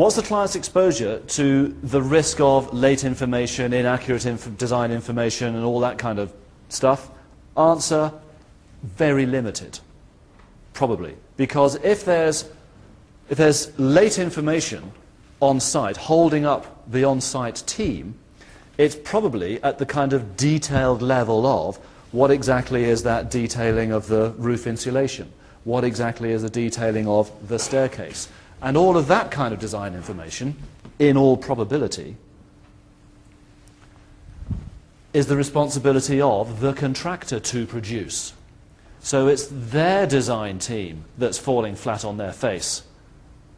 What's the client's exposure to the risk of late information, inaccurate inf design information, and all that kind of stuff? Answer, very limited, probably. Because if there's, if there's late information on site holding up the on site team, it's probably at the kind of detailed level of what exactly is that detailing of the roof insulation? What exactly is the detailing of the staircase? And all of that kind of design information, in all probability, is the responsibility of the contractor to produce. So it's their design team that's falling flat on their face,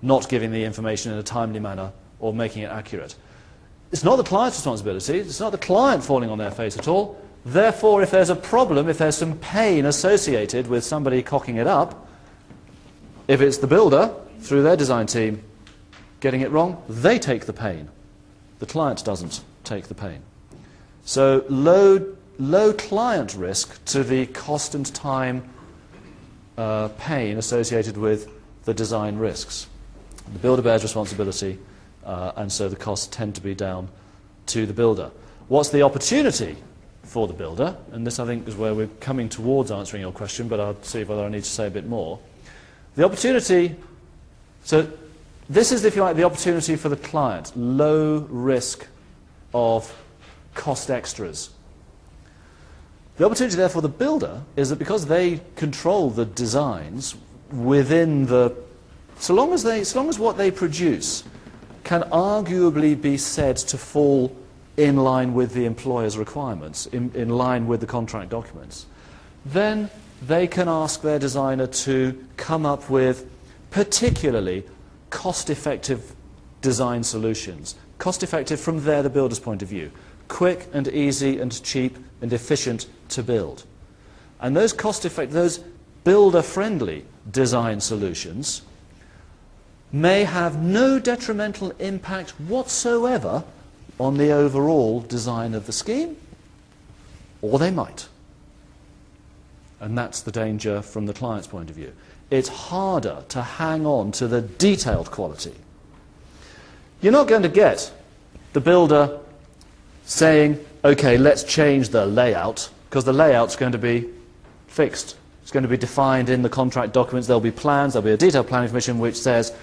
not giving the information in a timely manner or making it accurate. It's not the client's responsibility. It's not the client falling on their face at all. Therefore, if there's a problem, if there's some pain associated with somebody cocking it up, if it's the builder, through their design team, getting it wrong, they take the pain. The client doesn't take the pain. So low, low client risk to the cost and time uh, pain associated with the design risks. The builder bears responsibility, uh, and so the costs tend to be down to the builder. What's the opportunity for the builder? And this, I think, is where we're coming towards answering your question, but I'll see whether I need to say a bit more. The opportunity, so this is, if you like, the opportunity for the client, low risk of cost extras. The opportunity there for the builder is that because they control the designs within the, so long as, they, so long as what they produce can arguably be said to fall in line with the employer's requirements, in, in line with the contract documents, then they can ask their designer to come up with particularly cost-effective design solutions. Cost-effective from there, the builder's point of view. Quick and easy and cheap and efficient to build. And those cost-effective, those builder-friendly design solutions may have no detrimental impact whatsoever on the overall design of the scheme, or they might. And that's the danger from the client's point of view. It's harder to hang on to the detailed quality. You're not going to get the builder saying, okay, let's change the layout, because the layout's going to be fixed. It's going to be defined in the contract documents. There'll be plans, there'll be a detailed planning information which says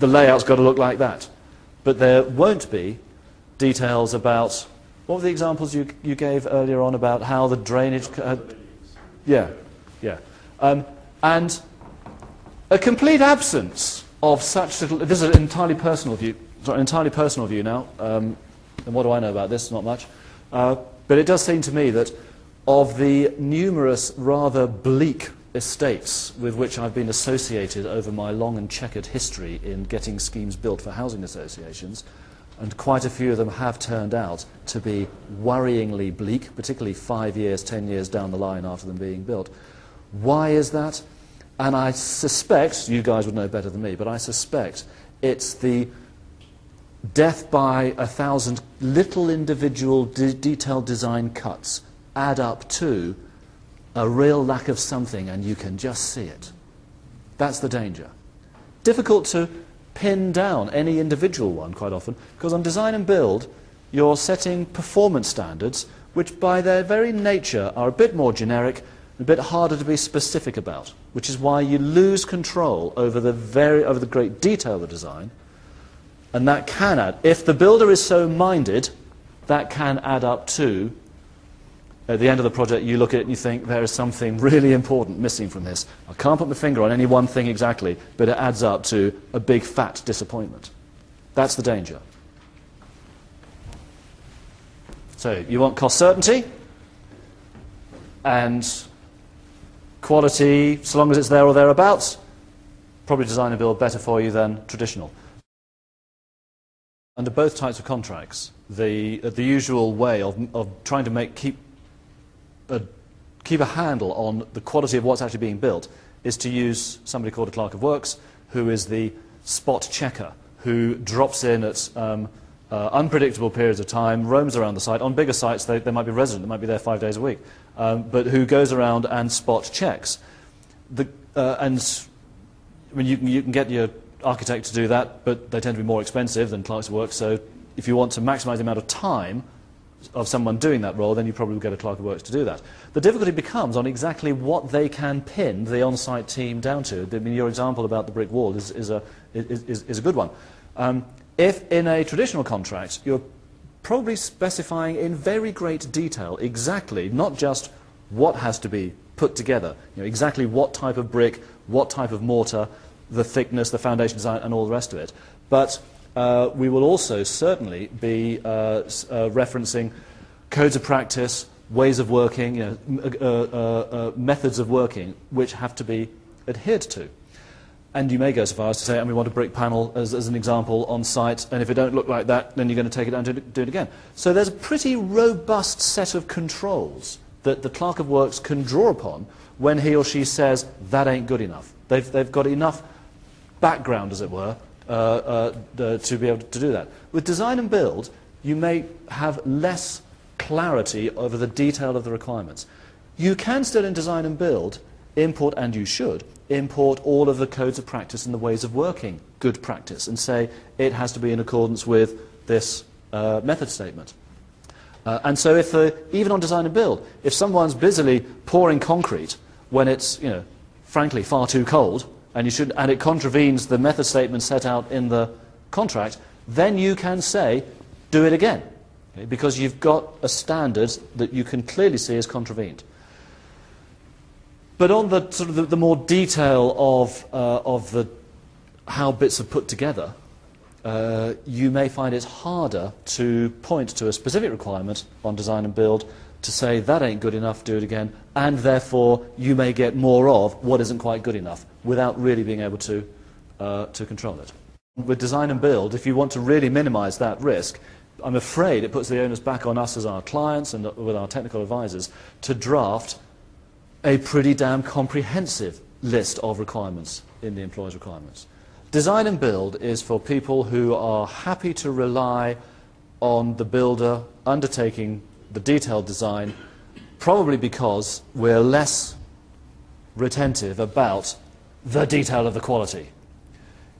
the layout's got to look like that. But there won't be details about, what were the examples you, you gave earlier on about how the drainage... Uh, yeah, yeah. Um, and a complete absence of such little... This is an entirely personal view. Sorry, an entirely personal view now. Um, and what do I know about this? Not much. Uh, but it does seem to me that of the numerous rather bleak estates with which I've been associated over my long and checkered history in getting schemes built for housing associations, and quite a few of them have turned out to be worryingly bleak, particularly five years, ten years down the line after them being built. Why is that? And I suspect, you guys would know better than me, but I suspect it's the death by a thousand little individual de detailed design cuts add up to a real lack of something and you can just see it. That's the danger. Difficult to pin down any individual one quite often because on design and build you're setting performance standards which by their very nature are a bit more generic a bit harder to be specific about, which is why you lose control over the, very, over the great detail of the design. And that can add, if the builder is so minded, that can add up to at the end of the project, you look at it and you think, there is something really important missing from this. I can't put my finger on any one thing exactly, but it adds up to a big fat disappointment. That's the danger. So you want cost certainty and quality, so long as it's there or thereabouts, probably design and build better for you than traditional. Under both types of contracts, the, uh, the usual way of, of trying to make, keep a, keep a handle on the quality of what's actually being built is to use somebody called a clerk of works who is the spot checker who drops in at um, uh, unpredictable periods of time, roams around the site. On bigger sites, they, they might be resident, they might be there five days a week, um, but who goes around and spot checks. The, uh, and I mean, you, can, you can get your architect to do that, but they tend to be more expensive than clerks work. So if you want to maximise the amount of time of someone doing that role, then you probably get a clerk of works to do that. The difficulty becomes on exactly what they can pin the on-site team down to. I mean, your example about the brick wall is, is, a, is, is a good one. Um, if in a traditional contract you're probably specifying in very great detail exactly not just what has to be put together, you know, exactly what type of brick, what type of mortar, the thickness, the foundation design, and all the rest of it, but uh, we will also certainly be uh, uh, referencing codes of practice, ways of working, you know, uh, uh, uh, methods of working, which have to be adhered to. And you may go so far as to say, and we want a brick panel as, as, an example on site, and if it don't look like that, then you're going to take it down and do it again. So there's a pretty robust set of controls that the clerk of works can draw upon when he or she says, that ain't good enough. They've, they've got enough background, as it were, uh, uh, to be able to do that. With design and build, you may have less clarity over the detail of the requirements. You can still, in design and build, import, and you should, import all of the codes of practice and the ways of working good practice and say it has to be in accordance with this uh, method statement. Uh, and so if, uh, even on design and build, if someone's busily pouring concrete when it's, you know, frankly, far too cold, and, you should, and it contravenes the method statement set out in the contract, then you can say, do it again. Okay? Because you've got a standard that you can clearly see is contravened. But on the, sort of the, the more detail of, uh, of the, how bits are put together, uh, you may find it harder to point to a specific requirement on design and build to say that ain't good enough, do it again, and therefore you may get more of what isn't quite good enough without really being able to, uh, to control it. With design and build, if you want to really minimize that risk, I'm afraid it puts the onus back on us as our clients and with our technical advisors to draft a pretty damn comprehensive list of requirements in the employer's requirements. Design and build is for people who are happy to rely on the builder undertaking the detailed design, probably because we're less retentive about the detail of the quality.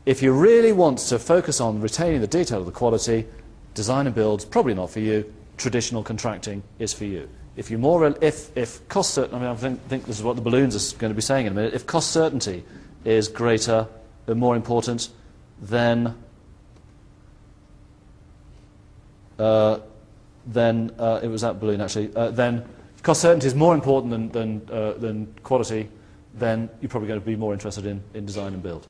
If you really want to focus on retaining the detail of the quality, design and build's probably not for you, traditional contracting is for you. If you more, if, if cost certainty, I mean, I think, think this is what the balloons are going to be saying in a minute, if cost certainty is greater and more important, then uh, then uh, it was that balloon actually, uh, then cost certainty is more important than, than, uh, than quality, then you're probably going to be more interested in, in design and build.